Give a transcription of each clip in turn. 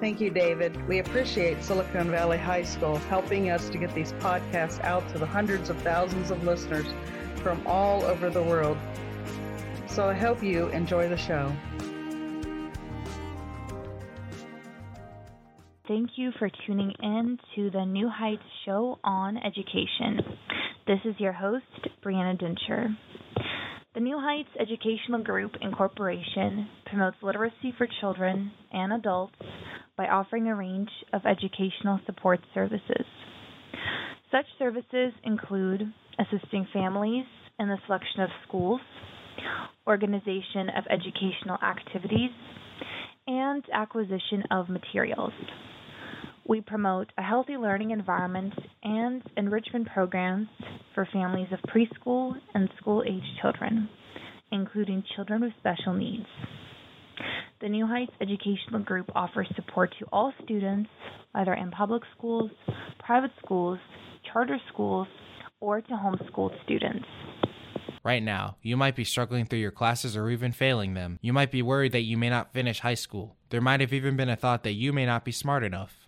Thank you, David. We appreciate Silicon Valley High School helping us to get these podcasts out to the hundreds of thousands of listeners from all over the world. So I hope you enjoy the show. Thank you for tuning in to the New Heights Show on Education. This is your host, Brianna Dincher. The New Heights Educational Group Incorporation promotes literacy for children and adults by offering a range of educational support services. Such services include assisting families in the selection of schools, organization of educational activities, and acquisition of materials. We promote a healthy learning environment and enrichment programs for families of preschool and school age children, including children with special needs. The New Heights Educational Group offers support to all students, either in public schools, private schools, charter schools, or to homeschooled students. Right now, you might be struggling through your classes or even failing them. You might be worried that you may not finish high school. There might have even been a thought that you may not be smart enough.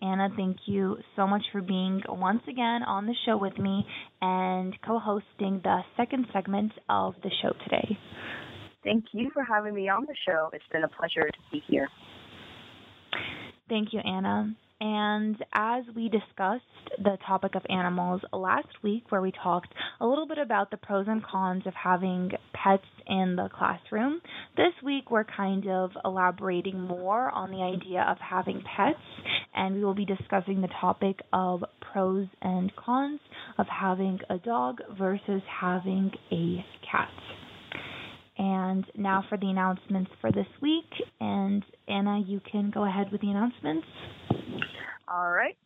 Anna, thank you so much for being once again on the show with me and co hosting the second segment of the show today. Thank you for having me on the show. It's been a pleasure to be here. Thank you, Anna. And as we discussed the topic of animals last week, where we talked a little bit about the pros and cons of having pets in the classroom, this week we're kind of elaborating more on the idea of having pets, and we will be discussing the topic of pros and cons of having a dog versus having a cat. And now for the announcements for this week. And Anna, you can go ahead with the announcements. All right.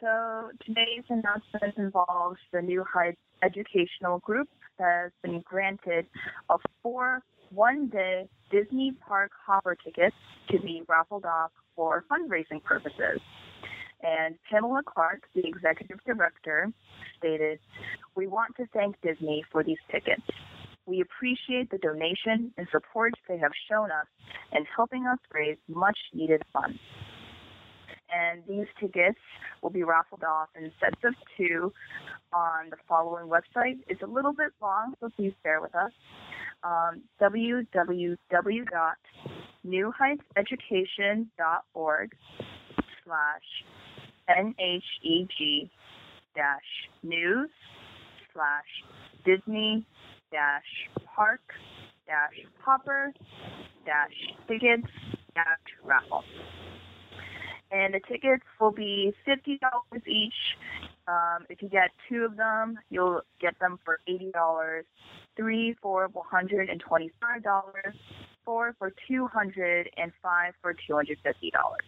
So today's announcement involves the New Heights Educational Group that has been granted a four one day Disney Park Hopper tickets to be raffled off for fundraising purposes. And Pamela Clark, the executive director, stated, We want to thank Disney for these tickets. We appreciate the donation and support they have shown us in helping us raise much needed funds. And these tickets will be raffled off in sets of two on the following website. It's a little bit long, so please bear with us. Um, www.newheightseducation.org slash NHEG dash news slash Disney dash park dash hopper dash tickets dash raffle. And the tickets will be fifty dollars each. Um, if you get two of them, you'll get them for eighty dollars. Three for one hundred and twenty-five dollars. Four for two hundred, and five for two hundred fifty dollars.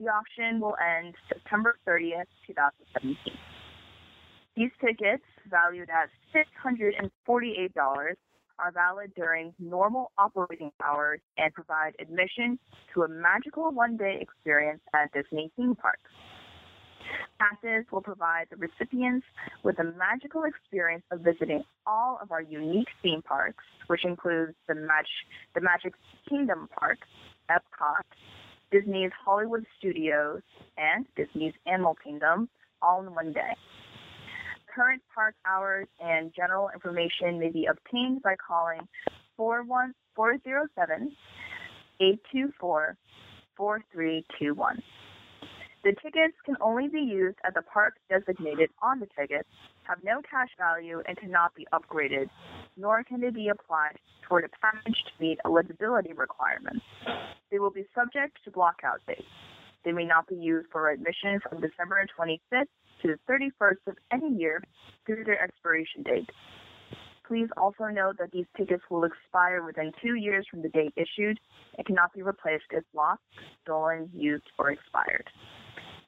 The auction will end September 30th, 2017. These tickets, valued at $648, are valid during normal operating hours and provide admission to a magical one day experience at Disney theme parks. passes will provide the recipients with a magical experience of visiting all of our unique theme parks, which includes the, Mag- the Magic Kingdom Park, Epcot, Disney's Hollywood Studios, and Disney's Animal Kingdom, all in one day. Current park hours and general information may be obtained by calling 407 824 4321. The tickets can only be used at the park designated on the ticket, have no cash value, and cannot be upgraded, nor can they be applied toward a package to meet eligibility requirements. They will be subject to blockout dates. They may not be used for admission from December 25th to the 31st of any year through their expiration date. Please also note that these tickets will expire within two years from the date issued and cannot be replaced if lost, stolen, used, or expired.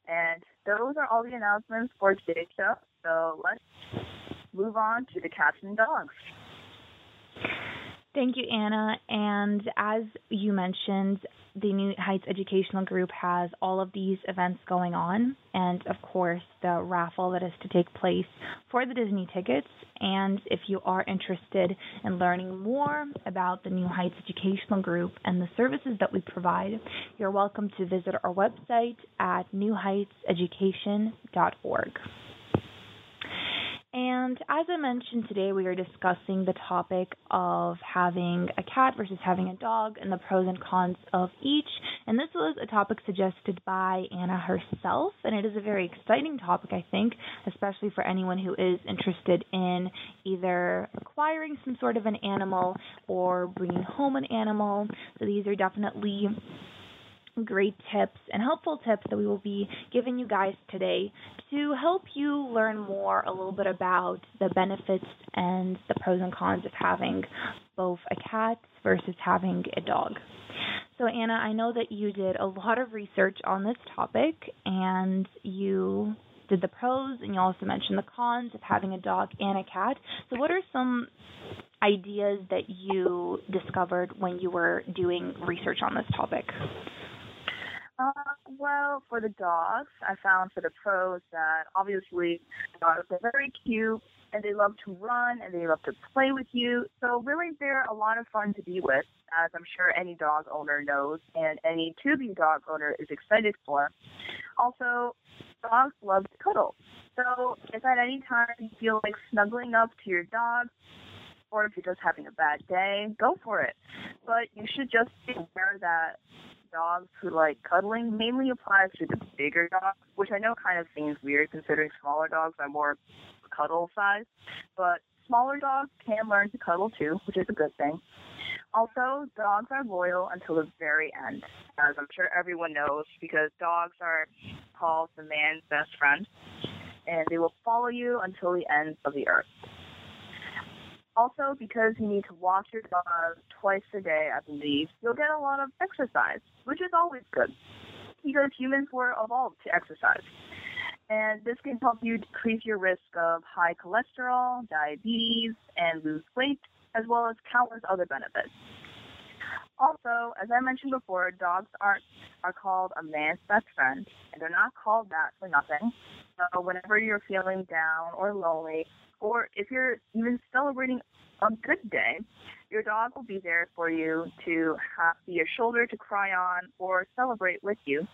And those are all the announcements for today's show. So let's move on to the cats and dogs. Thank you, Anna. And as you mentioned, the New Heights Educational Group has all of these events going on, and of course, the raffle that is to take place for the Disney tickets. And if you are interested in learning more about the New Heights Educational Group and the services that we provide, you're welcome to visit our website at newheightseducation.org. And as I mentioned today, we are discussing the topic of having a cat versus having a dog and the pros and cons of each. And this was a topic suggested by Anna herself, and it is a very exciting topic, I think, especially for anyone who is interested in either acquiring some sort of an animal or bringing home an animal. So these are definitely great tips and helpful tips that we will be giving you guys today to help you learn more a little bit about the benefits and the pros and cons of having both a cat versus having a dog. So, Anna, I know that you did a lot of research on this topic and you did the pros and you also mentioned the cons of having a dog and a cat. So, what are some ideas that you discovered when you were doing research on this topic? Well, for the dogs, I found for the pros that obviously dogs are very cute and they love to run and they love to play with you. So really, they're a lot of fun to be with, as I'm sure any dog owner knows and any to-be dog owner is excited for. Also, dogs love to cuddle. So if at any time you feel like snuggling up to your dog, or if you're just having a bad day, go for it. But you should just be aware that dogs who like cuddling mainly applies to the bigger dogs, which I know kind of seems weird considering smaller dogs are more cuddle size. But smaller dogs can learn to cuddle too, which is a good thing. Also, dogs are loyal until the very end, as I'm sure everyone knows, because dogs are called the man's best friend, and they will follow you until the ends of the earth. Also, because you need to walk your dog twice a day, I believe, you'll get a lot of exercise, which is always good because humans were evolved to exercise. And this can help you decrease your risk of high cholesterol, diabetes, and lose weight, as well as countless other benefits. Also, as I mentioned before, dogs aren't are called a man's best friend, and they're not called that for nothing. So whenever you're feeling down or lonely, or if you're even celebrating a good day, your dog will be there for you to have, be a shoulder to cry on or celebrate with you.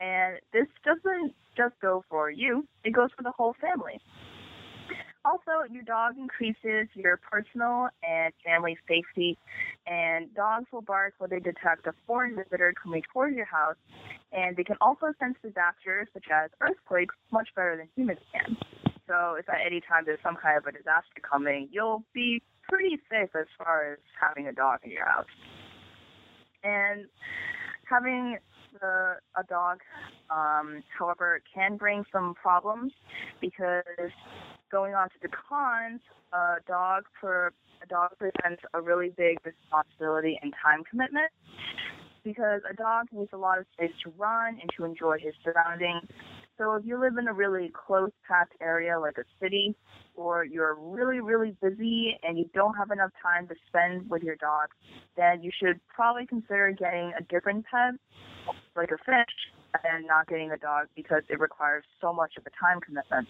And this doesn't just go for you, it goes for the whole family. Also, your dog increases your personal and family safety, and dogs will bark when they detect a foreign visitor coming towards your house, and they can also sense disasters such as earthquakes much better than humans can. So if at any time there's some kind of a disaster coming, you'll be pretty safe as far as having a dog in your house. And having the, a dog, um, however, can bring some problems because going on to the cons, a dog for a dog presents a really big responsibility and time commitment because a dog needs a lot of space to run and to enjoy his surroundings so if you live in a really close packed area like a city, or you're really, really busy and you don't have enough time to spend with your dog, then you should probably consider getting a different pet, like a fish, and not getting a dog because it requires so much of a time commitment.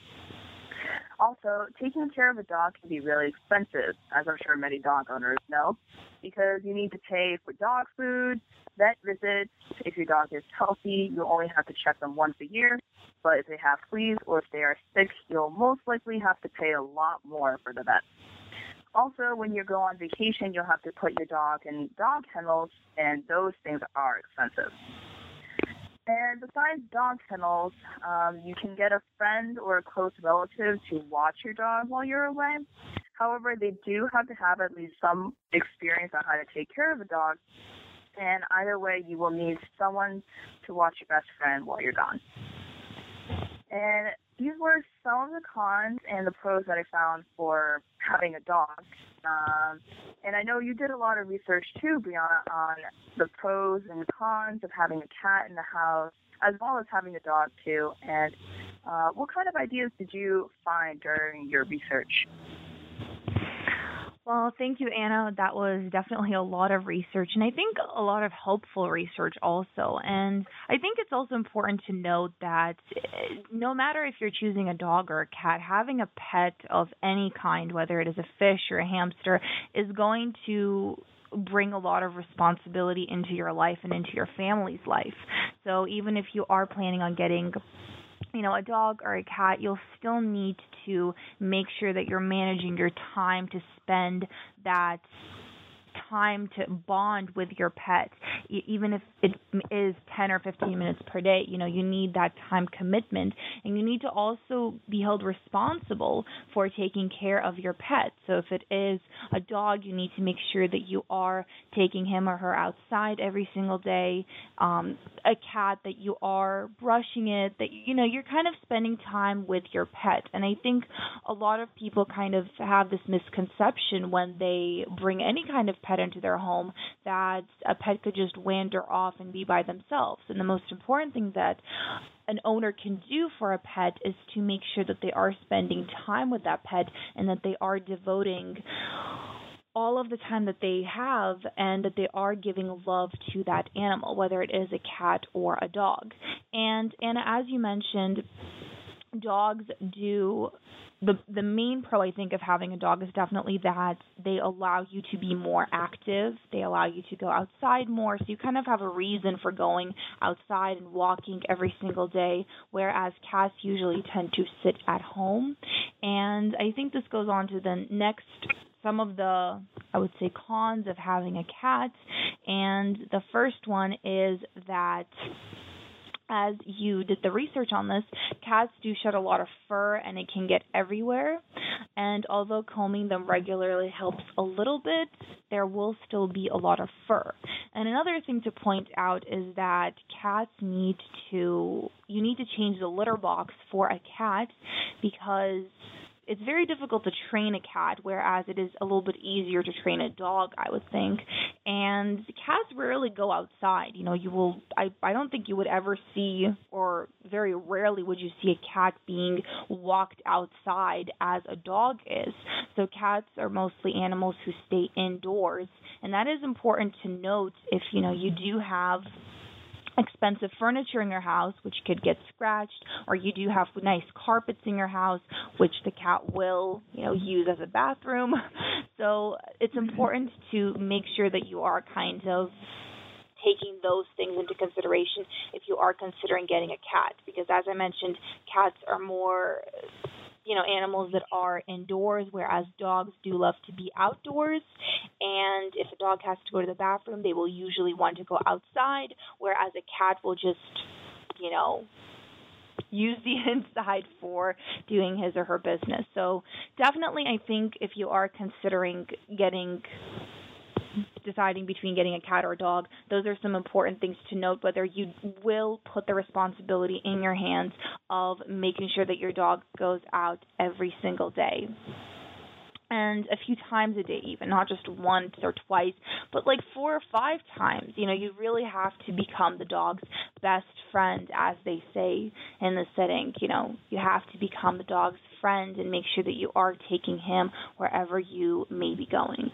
Also, taking care of a dog can be really expensive, as I'm sure many dog owners know, because you need to pay for dog food, vet visits. If your dog is healthy, you only have to check them once a year. But if they have fleas or if they are sick, you'll most likely have to pay a lot more for the vet. Also, when you go on vacation, you'll have to put your dog in dog kennels, and those things are expensive. And besides dog kennels, um, you can get a friend or a close relative to watch your dog while you're away. However, they do have to have at least some experience on how to take care of a dog. And either way, you will need someone to watch your best friend while you're gone. And these were some of the cons and the pros that I found for having a dog. Um, and I know you did a lot of research too, Brianna, on the pros and cons of having a cat in the house, as well as having a dog too. And uh, what kind of ideas did you find during your research? Well, thank you, Anna. That was definitely a lot of research, and I think a lot of helpful research also. And I think it's also important to note that eh, no matter if you're choosing a dog or a cat, having a pet of any kind, whether it is a fish or a hamster, is going to bring a lot of responsibility into your life and into your family's life. So even if you are planning on getting you know, a dog or a cat, you'll still need to make sure that you're managing your time to spend that time to bond with your pet even if it is 10 or 15 minutes per day you know you need that time commitment. And you need to also be held responsible for taking care of your pet so if it is a dog you need to make sure that you are taking him or her outside every single day. Um a cat that you are brushing it that you know you're kind of spending time with your pet. And i think a lot of people kind of have this misconception when they bring any kind of pet into their home that a pet could just wander off and be by themselves. And the most important thing that an owner can do for a pet is to make sure that they are spending time with that pet and that they are devoting all of the time that they have and that they are giving love to that animal, whether it is a cat or a dog. And Anna, as you mentioned, dogs do the the main pro I think of having a dog is definitely that they allow you to be more active. They allow you to go outside more, so you kind of have a reason for going outside and walking every single day. Whereas cats usually tend to sit at home, and I think this goes on to the next some of the I would say cons of having a cat, and the first one is that as you did the research on this, cats do shed a lot of fur and it can get everywhere. And although combing them regularly helps a little bit, there will still be a lot of fur. And another thing to point out is that cats need to, you need to change the litter box for a cat because it's very difficult to train a cat, whereas it is a little bit easier to train a dog, I would think. And cats rarely go outside. You know, you will. I I don't think you would ever see, or very rarely would you see a cat being walked outside as a dog is. So cats are mostly animals who stay indoors, and that is important to note if you know you do have expensive furniture in your house, which could get scratched, or you do have nice carpets in your house, which the cat will, you know, use as a bathroom. So it's important to make sure that you are kind of taking those things into consideration if you are considering getting a cat because as I mentioned cats are more you know animals that are indoors whereas dogs do love to be outdoors and if a dog has to go to the bathroom they will usually want to go outside whereas a cat will just you know use the inside for doing his or her business. So definitely I think if you are considering getting deciding between getting a cat or a dog, those are some important things to note whether you will put the responsibility in your hands of making sure that your dog goes out every single day. And a few times a day even not just once or twice but like four or five times. You know you really have to become the dog's best friend as they say in the setting. You know you have to become the dog's friend and make sure that you are taking him wherever you may be going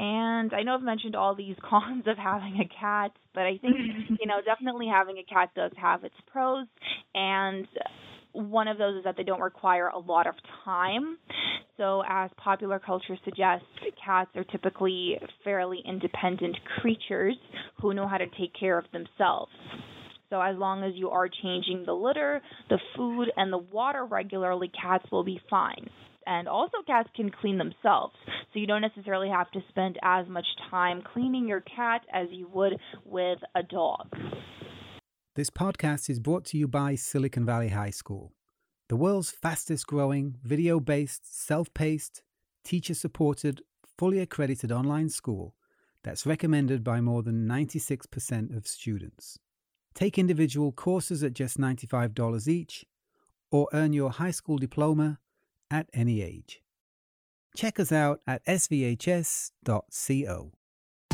And I know I've mentioned all these cons of having a cat, but I think, you know, definitely having a cat does have its pros. And one of those is that they don't require a lot of time. So, as popular culture suggests, cats are typically fairly independent creatures who know how to take care of themselves. So, as long as you are changing the litter, the food, and the water regularly, cats will be fine. And also, cats can clean themselves. So, you don't necessarily have to spend as much time cleaning your cat as you would with a dog. This podcast is brought to you by Silicon Valley High School, the world's fastest growing, video based, self paced, teacher supported, fully accredited online school that's recommended by more than 96% of students. Take individual courses at just $95 each, or earn your high school diploma at any age. Check us out at svhs.co.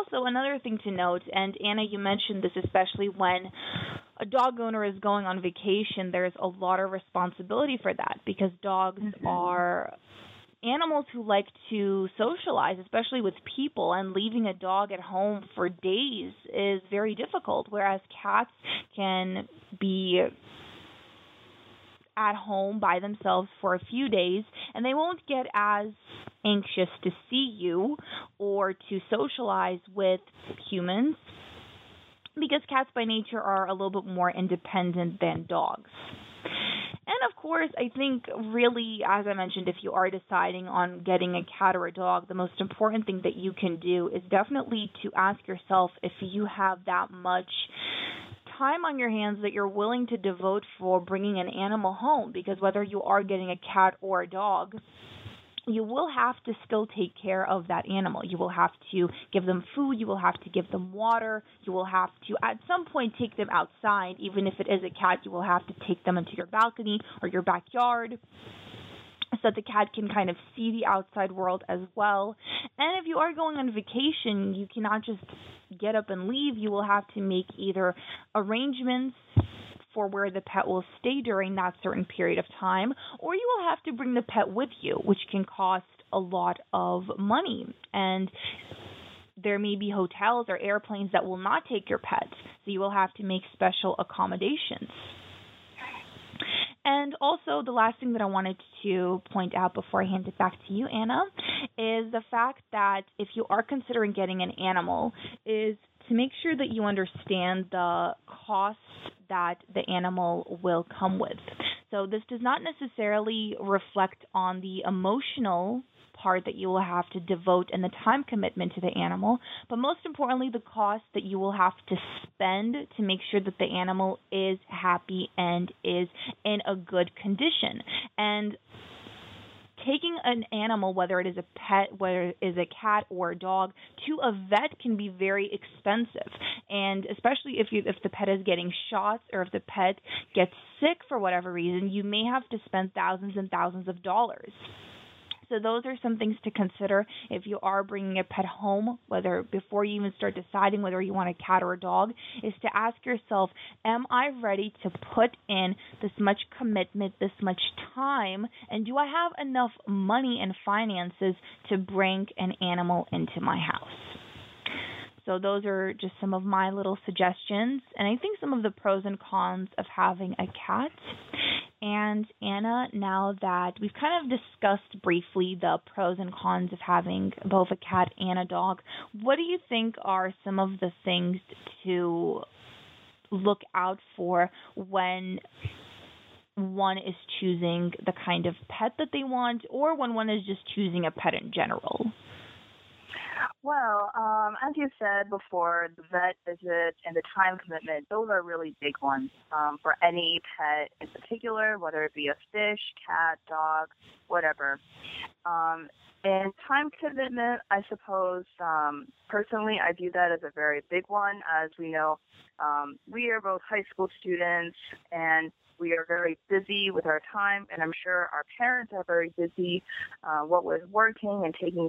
Also, another thing to note, and Anna, you mentioned this especially when a dog owner is going on vacation, there's a lot of responsibility for that because dogs mm-hmm. are animals who like to socialize, especially with people, and leaving a dog at home for days is very difficult, whereas cats can be at home by themselves for a few days and they won't get as anxious to see you or to socialize with humans because cats by nature are a little bit more independent than dogs. And of course, I think really, as I mentioned, if you are deciding on getting a cat or a dog, the most important thing that you can do is definitely to ask yourself if you have that much time on your hands that you're willing to devote for bringing an animal home because whether you are getting a cat or a dog, you will have to still take care of that animal. You will have to give them food, you will have to give them water, you will have to at some point take them outside. Even if it is a cat, you will have to take them into your balcony or your backyard that the cat can kind of see the outside world as well. And if you are going on vacation, you cannot just get up and leave. You will have to make either arrangements for where the pet will stay during that certain period of time, or you will have to bring the pet with you, which can cost a lot of money. And there may be hotels or airplanes that will not take your pet, so you will have to make special accommodations. And also, the last thing that I wanted to point out before I hand it back to you, Anna, is the fact that if you are considering getting an animal, is to make sure that you understand the costs that the animal will come with. So, this does not necessarily reflect on the emotional part that you will have to devote and the time commitment to the animal, but most importantly, the cost that you will have to spend to make sure that the animal is happy and is in a good condition. And taking an animal, whether it is a pet, whether it is a cat or a dog, to a vet can be very expensive. And especially if you if the pet is getting shots or if the pet gets sick for whatever reason, you may have to spend thousands and thousands of dollars. So those are some things to consider if you are bringing a pet home, whether before you even start deciding whether you want a cat or a dog, is to ask yourself, am I ready to put in this much commitment, this much time, and do I have enough money and finances to bring an animal into my house? So those are just some of my little suggestions, and I think some of the pros and cons of having a cat. And Anna, now that we've kind of discussed briefly the pros and cons of having both a cat and a dog, what do you think are some of the things to look out for when one is choosing the kind of pet that they want or when one is just choosing a pet in general? Well, um, as you said before, the vet visit and the time commitment, those are really big ones um, for any pet in particular, whether it be a fish, cat, dog, whatever. Um, and time commitment, I suppose, um, personally, I view that as a very big one. As we know, um, we are both high school students and we are very busy with our time, and I'm sure our parents are very busy, uh, what with working and taking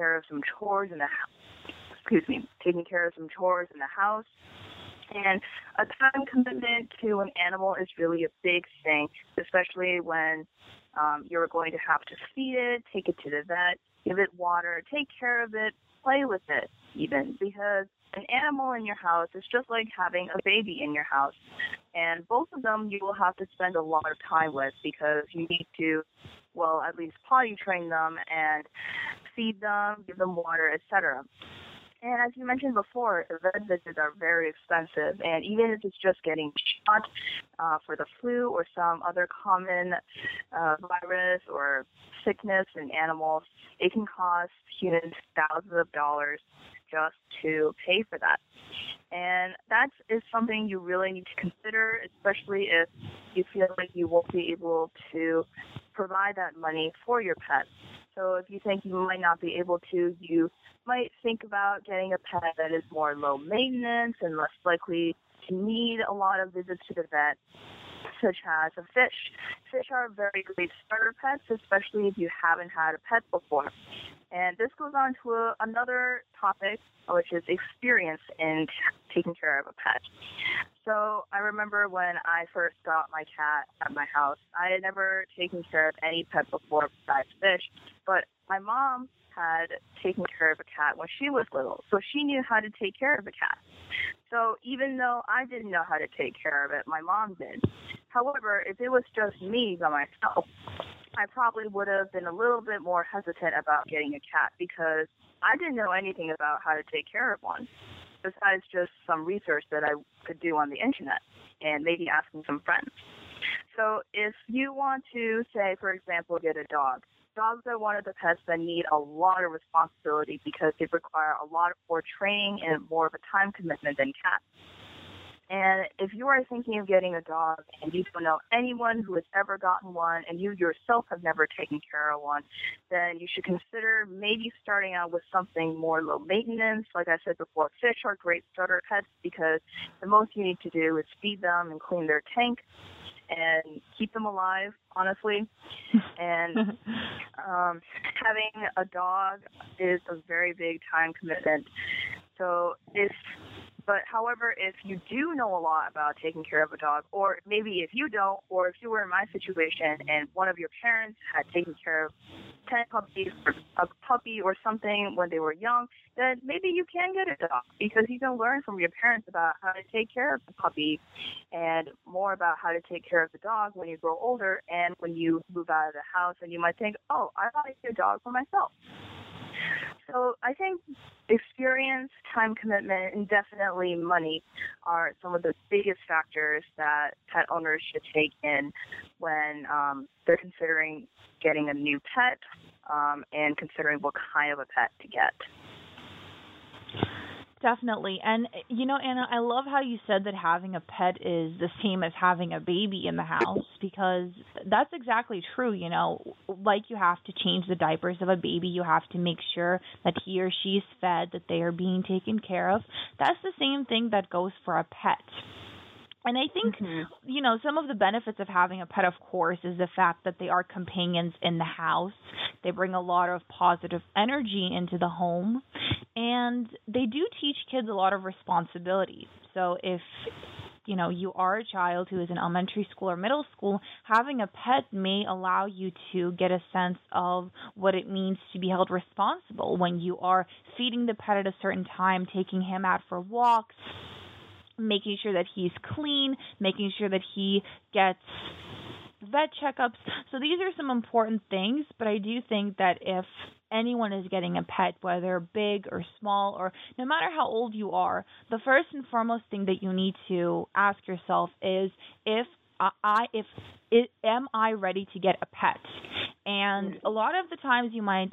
care of some chores in the house. Excuse me, taking care of some chores in the house. And a time commitment to an animal is really a big thing, especially when um, you're going to have to feed it, take it to the vet, give it water, take care of it, play with it, even because an animal in your house is just like having a baby in your house. And both of them you will have to spend a lot of time with because you need to, well, at least potty train them and feed them, give them water, etc. And as you mentioned before, vet visits are very expensive, and even if it's just getting shot uh, for the flu or some other common uh, virus or sickness in animals, it can cost humans thousands of dollars just to pay for that. And that is something you really need to consider, especially if you feel like you won't be able to provide that money for your pet. So if you think you might not be able to, you might think about getting a pet that is more low maintenance and less likely to need a lot of visits to the vet, such as a fish. Fish are very great starter pets, especially if you haven't had a pet before. And this goes on to a, another topic, which is experience in taking care of a pet. So I remember when I first got my cat at my house, I had never taken care of any pet before besides fish, but my mom had taken care of a cat when she was little, so she knew how to take care of a cat. So even though I didn't know how to take care of it, my mom did. However, if it was just me by myself, I probably would have been a little bit more hesitant about getting a cat because I didn't know anything about how to take care of one, besides just some research that I could do on the internet and maybe asking some friends. So if you want to say, for example, get a dog, dogs are one of the pets that need a lot of responsibility because they require a lot more training and more of a time commitment than cats. And if you are thinking of getting a dog and you don't know anyone who has ever gotten one and you yourself have never taken care of one, then you should consider maybe starting out with something more low maintenance. Like I said before, fish are great starter pets because the most you need to do is feed them and clean their tank and keep them alive, honestly. and um, having a dog is a very big time commitment. So if but however, if you do know a lot about taking care of a dog, or maybe if you don't, or if you were in my situation and one of your parents had taken care of 10 puppies or a puppy or something when they were young, then maybe you can get a dog because you can learn from your parents about how to take care of the puppy and more about how to take care of the dog when you grow older and when you move out of the house and you might think, oh, I want to get a dog for myself. So I think experience, time commitment, and definitely money are some of the biggest factors that pet owners should take in when um, they're considering getting a new pet um, and considering what kind of a pet to get. Definitely. And, you know, Anna, I love how you said that having a pet is the same as having a baby in the house because that's exactly true. You know, like you have to change the diapers of a baby, you have to make sure that he or she is fed, that they are being taken care of. That's the same thing that goes for a pet. And I think, mm-hmm. you know, some of the benefits of having a pet, of course, is the fact that they are companions in the house. They bring a lot of positive energy into the home. And they do teach kids a lot of responsibility. So if you know you are a child who is in elementary school or middle school having a pet may allow you to get a sense of what it means to be held responsible when you are feeding the pet at a certain time taking him out for walks making sure that he's clean, making sure that he gets vet checkups. So these are some important things, but I do think that if anyone is getting a pet, whether big or small, or no matter how old you are, the first and foremost thing that you need to ask yourself is if I if it, am I ready to get a pet? And a lot of the times you might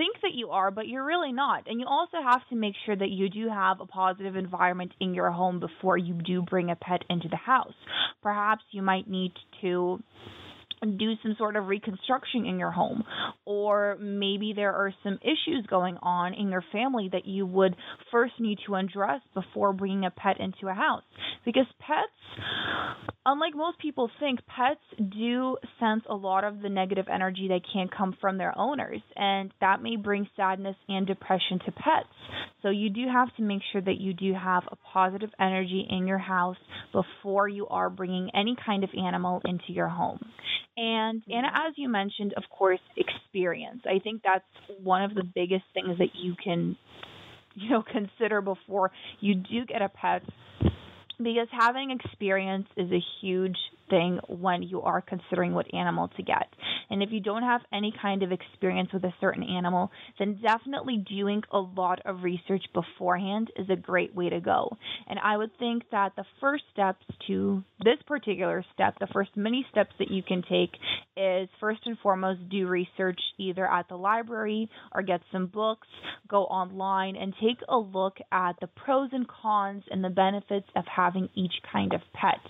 think that you are, but you're really not. And you also have to make sure that you do have a positive environment in your home before you do bring a pet into the house. Perhaps you might need to do some sort of reconstruction in your home or maybe there are some issues going on in your family that you would first need to address before bringing a pet into a house. Because pets unlike most people think pets do sense a lot of the negative energy that can come from their owners and that may bring sadness and depression to pets. So you do have to make sure that you do have a positive energy in your house before you are bringing any kind of animal into your home and Anna, mm-hmm. as you mentioned, of course, experience. I think that's one of the biggest things that you can, you know, consider before you do get a pet because having experience is a huge thing when you are considering what animal to get. And if you don't have any kind of experience with a certain animal, then definitely doing a lot of research beforehand is a great way to go. And I would think that the first steps to this particular step, the first many steps that you can take is first and foremost do research either at the library or get some books, go online and take a look at the pros and cons and the benefits of having each kind of pet.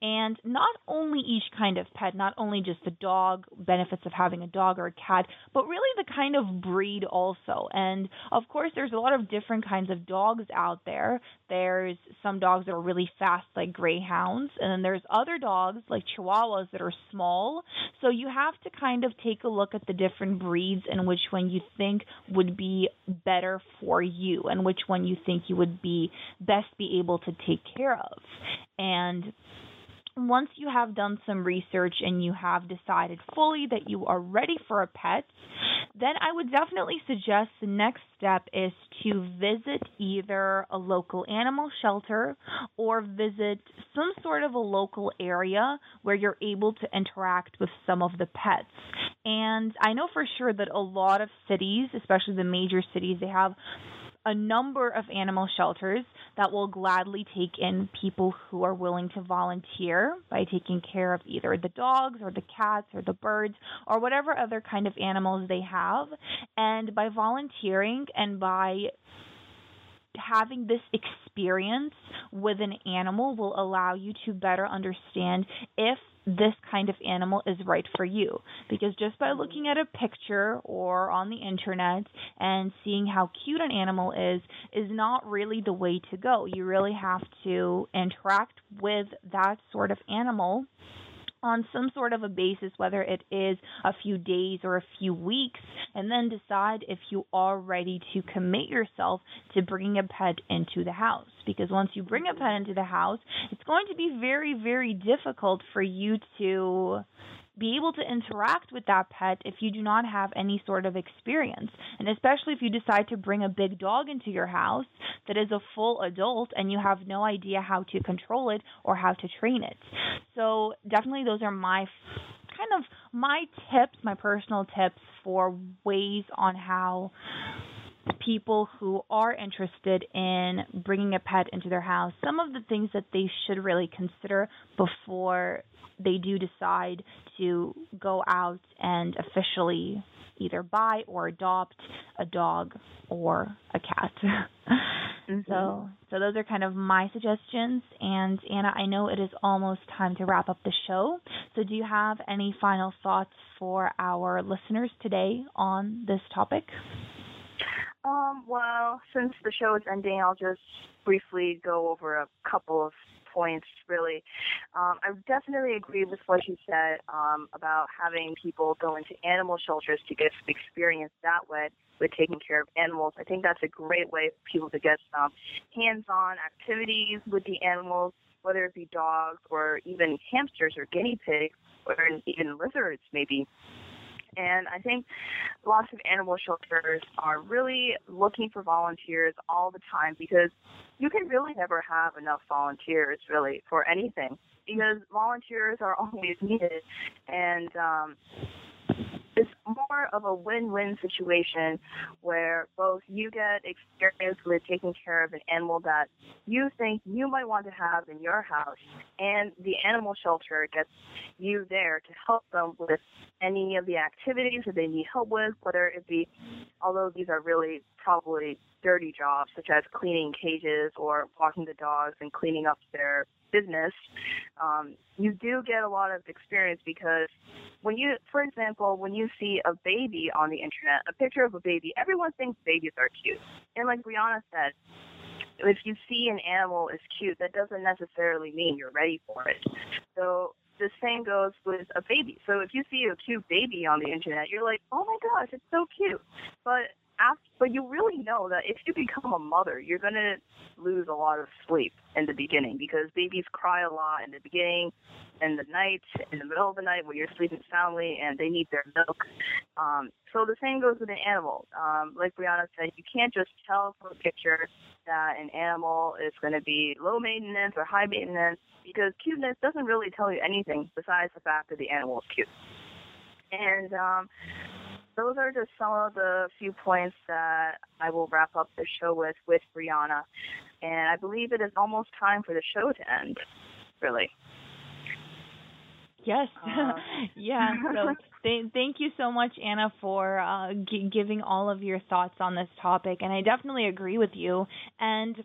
And not only each kind of pet, not only just the dog, benefits of having a dog or a cat, but really the kind of breed also. And of course, there's a lot of different kinds of dogs out there. There's some dogs that are really fast, like greyhounds, and then there's other dogs, like chihuahuas, that are small. So you have to kind of take a look at the different breeds and which one you think would be better for you and which one you think you would be best be able to take care of. And once you have done some research and you have decided fully that you are ready for a pet, then I would definitely suggest the next step is to visit either a local animal shelter or visit some sort of a local area where you're able to interact with some of the pets. And I know for sure that a lot of cities, especially the major cities, they have a number of animal shelters that will gladly take in people who are willing to volunteer by taking care of either the dogs or the cats or the birds or whatever other kind of animals they have. And by volunteering and by having this experience with an animal will allow you to better understand if this kind of animal is right for you. Because just by looking at a picture or on the internet and seeing how cute an animal is, is not really the way to go. You really have to interact with that sort of animal on some sort of a basis, whether it is a few days or a few weeks, and then decide if you are ready to commit yourself to bringing a pet into the house. Because once you bring a pet into the house, it's going to be very, very difficult for you to be able to interact with that pet if you do not have any sort of experience. And especially if you decide to bring a big dog into your house that is a full adult and you have no idea how to control it or how to train it. So, definitely, those are my kind of my tips, my personal tips for ways on how people who are interested in bringing a pet into their house, some of the things that they should really consider before they do decide to go out and officially either buy or adopt a dog or a cat. mm-hmm. So, so those are kind of my suggestions. And Anna, I know it is almost time to wrap up the show. So, do you have any final thoughts for our listeners today on this topic? Um, well, since the show is ending, I'll just briefly go over a couple of points, really. Um, I definitely agree with what you said um, about having people go into animal shelters to get some experience that way with taking care of animals. I think that's a great way for people to get some hands-on activities with the animals, whether it be dogs or even hamsters or guinea pigs or even lizards, maybe. And I think lots of animal shelters are really looking for volunteers all the time because you can really never have enough volunteers really for anything because volunteers are always needed. And um it's more of a win-win situation where both you get experience with taking care of an animal that you think you might want to have in your house, and the animal shelter gets you there to help them with any of the activities that they need help with, whether it be, although these are really probably dirty jobs such as cleaning cages or walking the dogs and cleaning up their business, um, you do get a lot of experience because when you, for example, when you see a baby on the internet, a picture of a baby, everyone thinks babies are cute. And like Brianna said, if you see an animal is cute, that doesn't necessarily mean you're ready for it. So the same goes with a baby. So if you see a cute baby on the internet, you're like, oh my gosh, it's so cute. But after, but you really know that if you become a mother, you're gonna lose a lot of sleep in the beginning because babies cry a lot in the beginning, in the night, in the middle of the night when you're sleeping soundly, and they need their milk. Um, so the same goes with an animal. Um, like Brianna said, you can't just tell from a picture that an animal is going to be low maintenance or high maintenance because cuteness doesn't really tell you anything besides the fact that the animal is cute. And um, those are just some of the few points that I will wrap up the show with with Brianna. And I believe it is almost time for the show to end, really. Yes. Uh, yeah. So th- thank you so much, Anna, for uh, g- giving all of your thoughts on this topic. And I definitely agree with you. And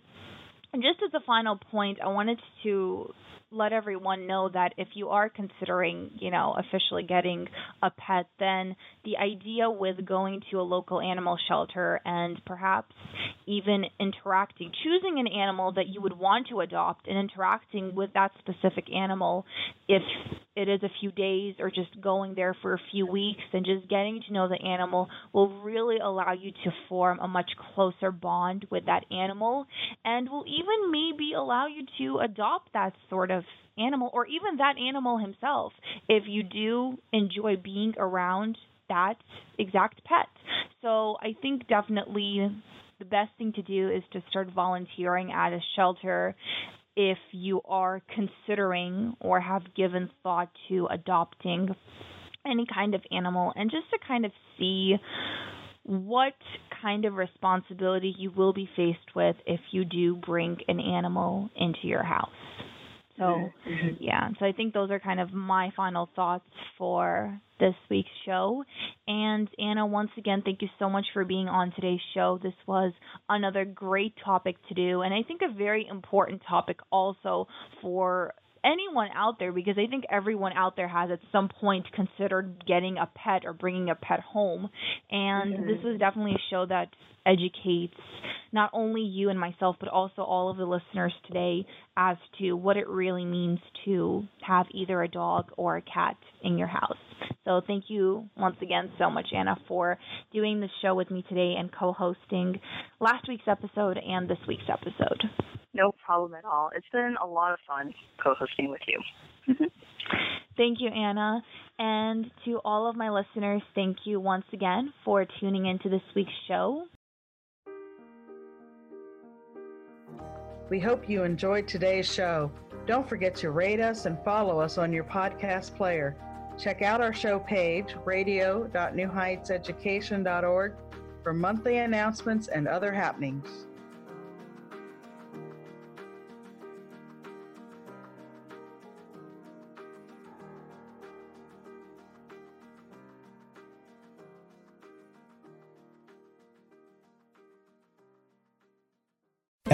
just as a final point, I wanted to let everyone know that if you are considering, you know, officially getting a pet, then the idea with going to a local animal shelter and perhaps even interacting, choosing an animal that you would want to adopt and interacting with that specific animal, if it is a few days or just going there for a few weeks and just getting to know the animal will really allow you to form a much closer bond with that animal and will even maybe allow you to adopt that sort of animal or even that animal himself if you do enjoy being around that exact pet. So I think definitely the best thing to do is to start volunteering at a shelter if you are considering or have given thought to adopting any kind of animal and just to kind of see what kind of responsibility you will be faced with if you do bring an animal into your house. So, mm-hmm. yeah, so I think those are kind of my final thoughts for this week's show. And Anna, once again, thank you so much for being on today's show. This was another great topic to do, and I think a very important topic also for anyone out there because I think everyone out there has at some point considered getting a pet or bringing a pet home. And mm-hmm. this was definitely a show that educates not only you and myself, but also all of the listeners today as to what it really means to have either a dog or a cat in your house. So thank you once again so much, Anna, for doing this show with me today and co hosting last week's episode and this week's episode. No problem at all. It's been a lot of fun co hosting with you. Mm-hmm. Thank you, Anna. And to all of my listeners, thank you once again for tuning into this week's show. We hope you enjoyed today's show. Don't forget to rate us and follow us on your podcast player. Check out our show page, radio.newheightseducation.org, for monthly announcements and other happenings.